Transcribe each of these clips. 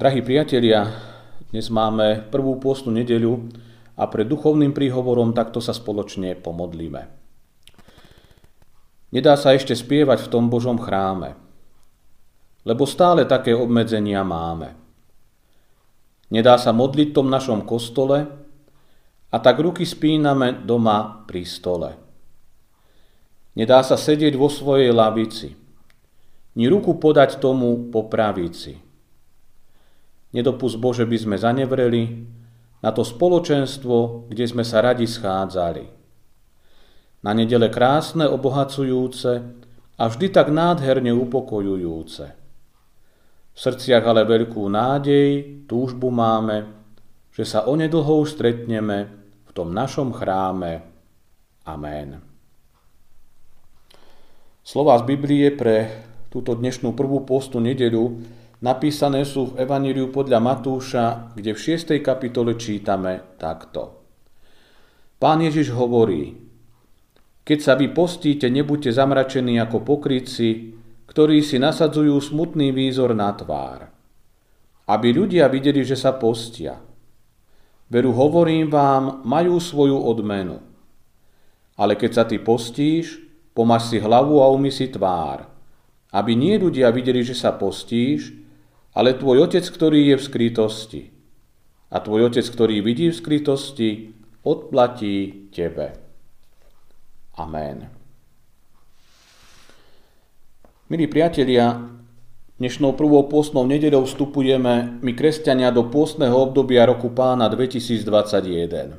Drahí priatelia, dnes máme prvú pôstnu nedeľu a pred duchovným príhovorom takto sa spoločne pomodlíme. Nedá sa ešte spievať v tom Božom chráme, lebo stále také obmedzenia máme. Nedá sa modliť v tom našom kostole a tak ruky spíname doma pri stole. Nedá sa sedieť vo svojej lavici, ni ruku podať tomu po pravici. Nedopust Bože, by sme zanevreli na to spoločenstvo, kde sme sa radi schádzali. Na nedele krásne, obohacujúce a vždy tak nádherne upokojujúce. V srdciach ale veľkú nádej, túžbu máme, že sa onedlho už stretneme v tom našom chráme. Amen. Slova z Biblie pre túto dnešnú prvú postu nedeľu napísané sú v Evaníliu podľa Matúša, kde v 6. kapitole čítame takto. Pán Ježiš hovorí, keď sa vy postíte, nebuďte zamračení ako pokrytci, ktorí si nasadzujú smutný výzor na tvár, aby ľudia videli, že sa postia. Veru hovorím vám, majú svoju odmenu. Ale keď sa ty postíš, pomaž si hlavu a umy si tvár, aby nie ľudia videli, že sa postíš, ale tvoj otec, ktorý je v skrytosti. A tvoj otec, ktorý vidí v skrytosti, odplatí tebe. Amen. Milí priatelia, dnešnou prvou pôstnou nedeľou vstupujeme my kresťania do pôstneho obdobia roku pána 2021.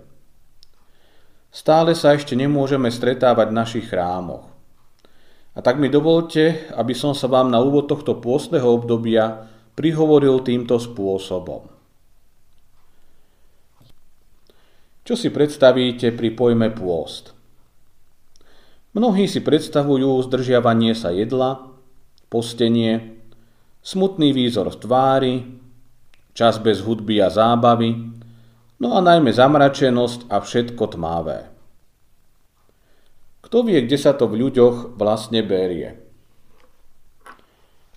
Stále sa ešte nemôžeme stretávať v našich chrámoch. A tak mi dovolte, aby som sa vám na úvod tohto pôstneho obdobia prihovoril týmto spôsobom. Čo si predstavíte pri pojme pôst? Mnohí si predstavujú zdržiavanie sa jedla, postenie, smutný výzor v tvári, čas bez hudby a zábavy, no a najmä zamračenosť a všetko tmavé. Kto vie, kde sa to v ľuďoch vlastne berie?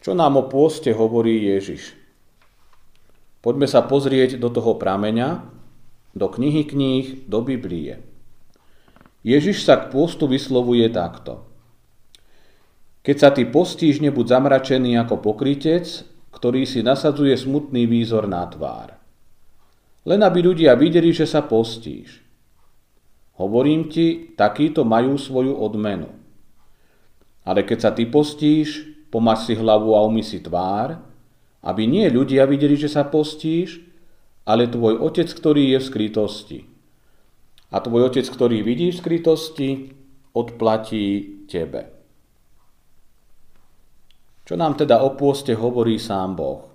Čo nám o pôste hovorí Ježiš? Poďme sa pozrieť do toho prameňa, do knihy kníh, do Biblie. Ježiš sa k pôstu vyslovuje takto. Keď sa ty postíš, nebuď zamračený ako pokrytec, ktorý si nasadzuje smutný výzor na tvár. Len aby ľudia videli, že sa postíš. Hovorím ti, takíto majú svoju odmenu. Ale keď sa ty postíš, pomaž si hlavu a umy si tvár, aby nie ľudia videli, že sa postíš, ale tvoj otec, ktorý je v skrytosti. A tvoj otec, ktorý vidí v skrytosti, odplatí tebe. Čo nám teda o pôste hovorí sám Boh?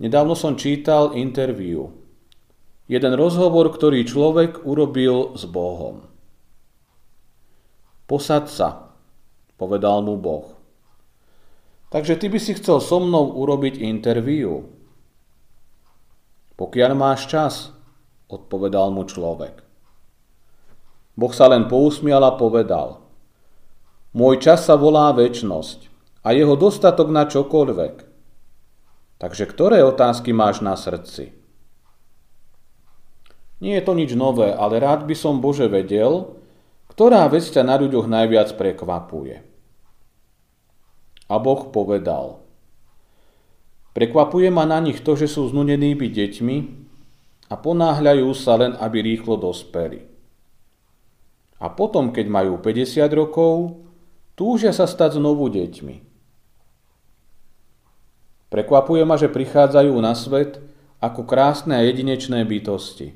Nedávno som čítal interviu. Jeden rozhovor, ktorý človek urobil s Bohom. Posad sa, povedal mu Boh. Takže ty by si chcel so mnou urobiť interviu. Pokiaľ máš čas, odpovedal mu človek. Boh sa len pousmial a povedal – môj čas sa volá väčnosť a jeho dostatok na čokoľvek. Takže ktoré otázky máš na srdci? Nie je to nič nové, ale rád by som Bože vedel, ktorá vec ťa na ľuďoch najviac prekvapuje. A Boh povedal, prekvapuje ma na nich to, že sú znudení byť deťmi a ponáhľajú sa len, aby rýchlo dospeli. A potom, keď majú 50 rokov, túžia sa stať znovu deťmi. Prekvapuje ma, že prichádzajú na svet ako krásne a jedinečné bytosti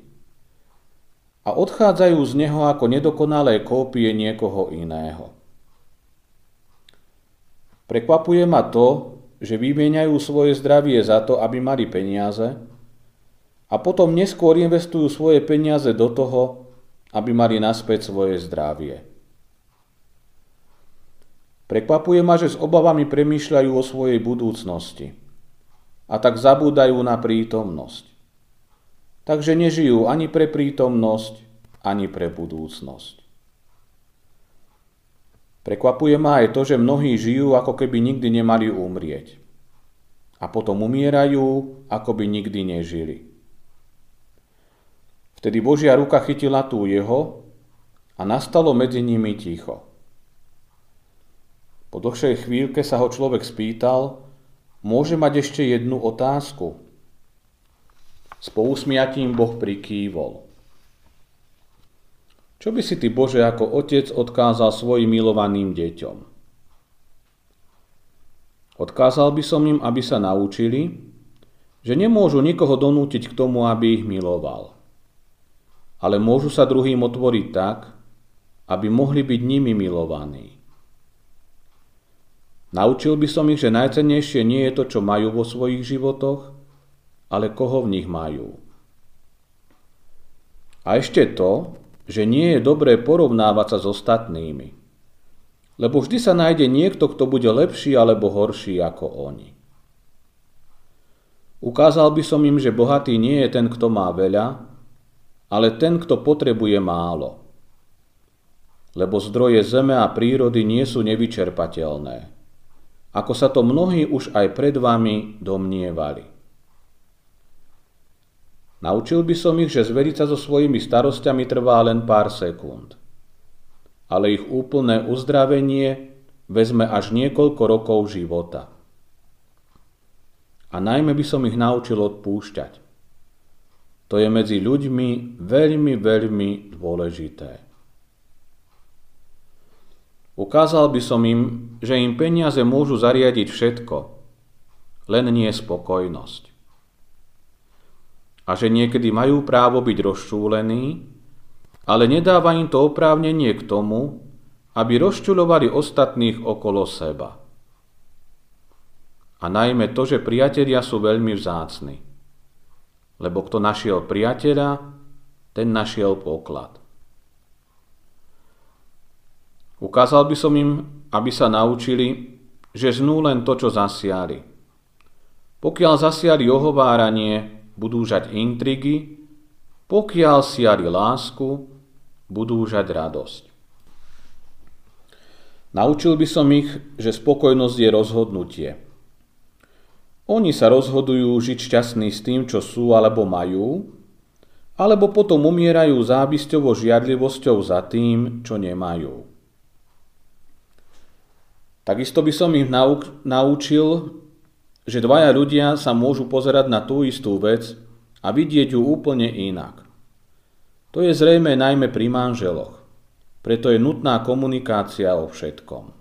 a odchádzajú z neho ako nedokonalé kópie niekoho iného. Prekvapuje ma to, že vymieňajú svoje zdravie za to, aby mali peniaze a potom neskôr investujú svoje peniaze do toho, aby mali naspäť svoje zdravie. Prekvapuje ma, že s obavami premýšľajú o svojej budúcnosti a tak zabúdajú na prítomnosť. Takže nežijú ani pre prítomnosť, ani pre budúcnosť. Prekvapuje ma aj to, že mnohí žijú, ako keby nikdy nemali umrieť. A potom umierajú, ako by nikdy nežili. Vtedy Božia ruka chytila tú jeho a nastalo medzi nimi ticho. Po dlhšej chvíľke sa ho človek spýtal, môže mať ešte jednu otázku. S pousmiatím Boh prikývol. Čo by si ty, Bože, ako otec odkázal svojim milovaným deťom? Odkázal by som im, aby sa naučili, že nemôžu nikoho donútiť k tomu, aby ich miloval. Ale môžu sa druhým otvoriť tak, aby mohli byť nimi milovaní. Naučil by som ich, že najcennejšie nie je to, čo majú vo svojich životoch, ale koho v nich majú. A ešte to, že nie je dobré porovnávať sa s ostatnými. Lebo vždy sa nájde niekto, kto bude lepší alebo horší ako oni. Ukázal by som im, že bohatý nie je ten, kto má veľa, ale ten, kto potrebuje málo. Lebo zdroje zeme a prírody nie sú nevyčerpateľné, ako sa to mnohí už aj pred vami domnievali. Naučil by som ich, že zveriť sa so svojimi starostiami trvá len pár sekúnd. Ale ich úplné uzdravenie vezme až niekoľko rokov života. A najmä by som ich naučil odpúšťať. To je medzi ľuďmi veľmi, veľmi dôležité. Ukázal by som im, že im peniaze môžu zariadiť všetko, len nie spokojnosť a že niekedy majú právo byť rozčúlení, ale nedáva im to oprávnenie k tomu, aby rozčulovali ostatných okolo seba. A najmä to, že priatelia sú veľmi vzácni. Lebo kto našiel priateľa, ten našiel poklad. Ukázal by som im, aby sa naučili, že znú len to, čo zasiali. Pokiaľ zasiali ohováranie, budú žať intrigy, pokiaľ siali lásku, budú žať radosť. Naučil by som ich, že spokojnosť je rozhodnutie. Oni sa rozhodujú žiť šťastní s tým, čo sú alebo majú, alebo potom umierajú zábisťovo žiadlivosťou za tým, čo nemajú. Takisto by som ich naučil, že dvaja ľudia sa môžu pozerať na tú istú vec a vidieť ju úplne inak. To je zrejme najmä pri manželoch, preto je nutná komunikácia o všetkom.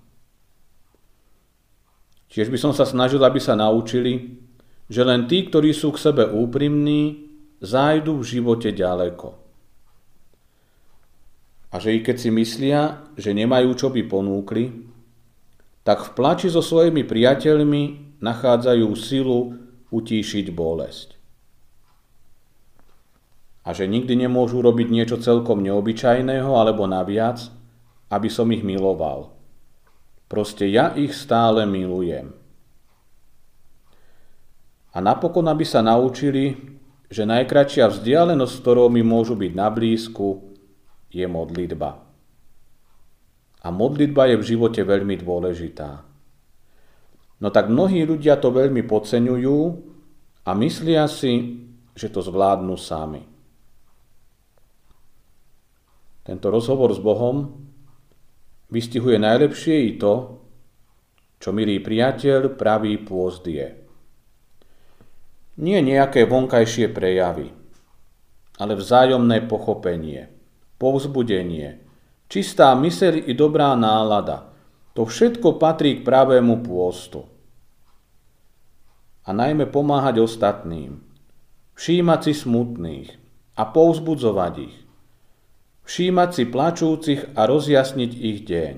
Tiež by som sa snažil, aby sa naučili, že len tí, ktorí sú k sebe úprimní, zájdu v živote ďaleko. A že i keď si myslia, že nemajú čo by ponúkli, tak v plači so svojimi priateľmi nachádzajú silu utíšiť bolesť. A že nikdy nemôžu robiť niečo celkom neobyčajného alebo naviac, aby som ich miloval. Proste ja ich stále milujem. A napokon, aby sa naučili, že najkračšia vzdialenosť, ktorou mi môžu byť na blízku, je modlitba. A modlitba je v živote veľmi dôležitá. No tak mnohí ľudia to veľmi podceňujú a myslia si, že to zvládnu sami. Tento rozhovor s Bohom vystihuje najlepšie i to, čo milý priateľ pravý pôzd je. Nie nejaké vonkajšie prejavy, ale vzájomné pochopenie, povzbudenie, čistá myseľ i dobrá nálada – To všetko patrí k pravému pôstu. A najmä pomáhať ostatným, všímať si smutných a povzbudzovať ich, všímať si plačúcich a rozjasniť ich deň,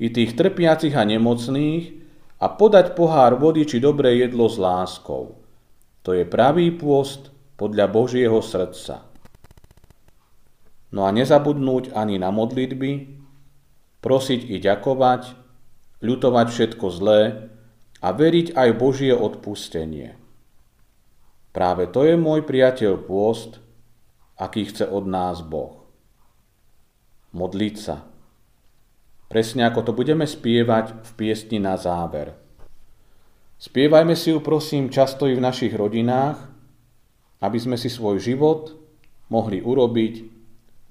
i tých trpiacich a nemocných a podať pohár vody či dobré jedlo s láskou. To je pravý pôst podľa Božieho srdca. No a nezabudnúť ani na modlitby, prosiť i ďakovať, ľutovať všetko zlé a veriť aj Božie odpustenie. Práve to je môj priateľ pôst, aký chce od nás Boh. Modliť sa. Presne ako to budeme spievať v piesni na záver. Spievajme si ju prosím často i v našich rodinách, aby sme si svoj život mohli urobiť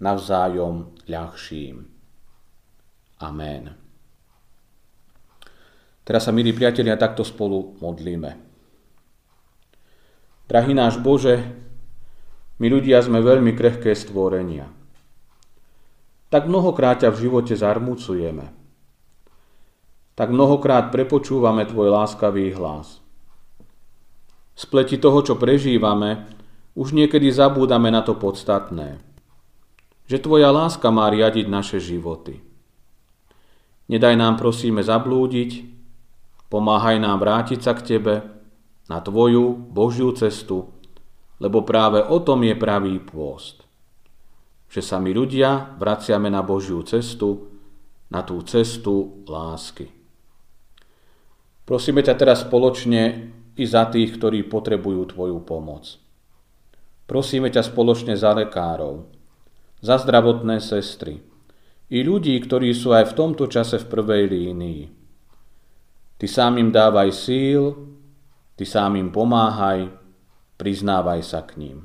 navzájom ľahším. Amen. Teraz sa, milí priatelia, takto spolu modlíme. Drahý náš Bože, my ľudia sme veľmi krehké stvorenia. Tak mnohokrát ťa v živote zarmúcujeme. Tak mnohokrát prepočúvame Tvoj láskavý hlas. Spleti toho, čo prežívame, už niekedy zabúdame na to podstatné. Že Tvoja láska má riadiť naše životy. Nedaj nám prosíme zablúdiť, pomáhaj nám vrátiť sa k Tebe na Tvoju Božiu cestu, lebo práve o tom je pravý pôst. Že sa my ľudia vraciame na Božiu cestu, na tú cestu lásky. Prosíme ťa teraz spoločne i za tých, ktorí potrebujú Tvoju pomoc. Prosíme ťa spoločne za lekárov, za zdravotné sestry, i ľudí, ktorí sú aj v tomto čase v prvej línii. Ty sám im dávaj síl, ty sám im pomáhaj, priznávaj sa k ním.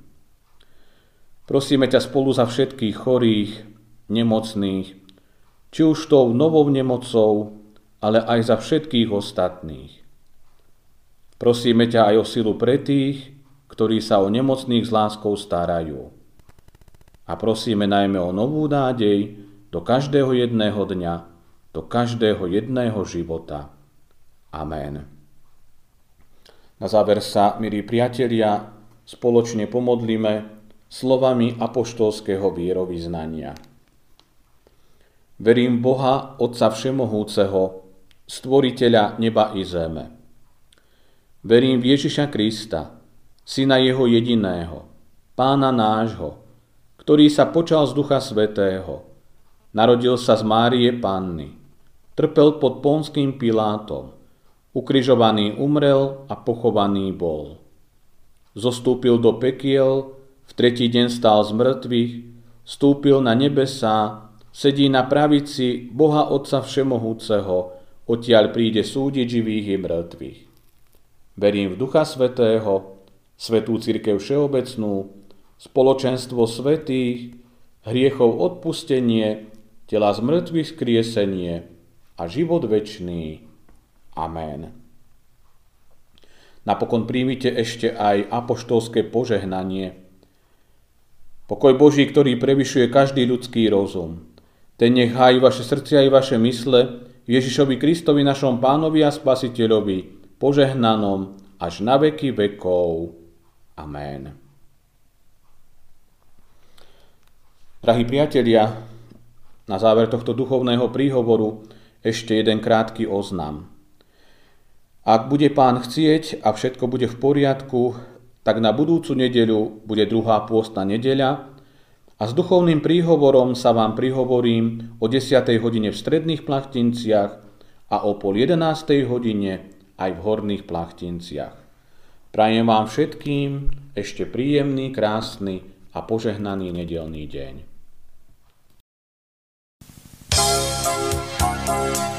Prosíme ťa spolu za všetkých chorých, nemocných, či už tou novou nemocou, ale aj za všetkých ostatných. Prosíme ťa aj o silu pre tých, ktorí sa o nemocných s láskou starajú. A prosíme najmä o novú nádej, do každého jedného dňa, do každého jedného života. Amen. Na záver sa, milí priatelia, spoločne pomodlíme slovami apoštolského vierovýznania. Verím Boha, Otca Všemohúceho, Stvoriteľa neba i zeme. Verím v Ježiša Krista, Syna Jeho jediného, Pána nášho, ktorý sa počal z Ducha Svetého, Narodil sa z Márie Panny. Trpel pod Ponským Pilátom. Ukrižovaný umrel a pochovaný bol. Zostúpil do pekiel, v tretí deň stál z mŕtvych, stúpil na nebesá, sedí na pravici Boha Otca Všemohúceho, odtiaľ príde súdiť živých i mŕtvych. Verím v Ducha Svetého, Svetú Církev Všeobecnú, spoločenstvo svetých, hriechov odpustenie, tela z mŕtvych skriesenie a život večný. Amen. Napokon príjmite ešte aj apoštolské požehnanie. Pokoj Boží, ktorý prevyšuje každý ľudský rozum. Ten nech hájí vaše srdcia i vaše mysle Ježišovi Kristovi, našom pánovi a spasiteľovi, požehnanom až na veky vekov. Amen. Drahí priatelia, na záver tohto duchovného príhovoru ešte jeden krátky oznam. Ak bude pán chcieť a všetko bude v poriadku, tak na budúcu nedeľu bude druhá pôstna nedeľa a s duchovným príhovorom sa vám prihovorím o 10. hodine v stredných plachtinciach a o pol 11. hodine aj v horných plachtinciach. Prajem vám všetkým ešte príjemný, krásny a požehnaný nedelný deň. Bye.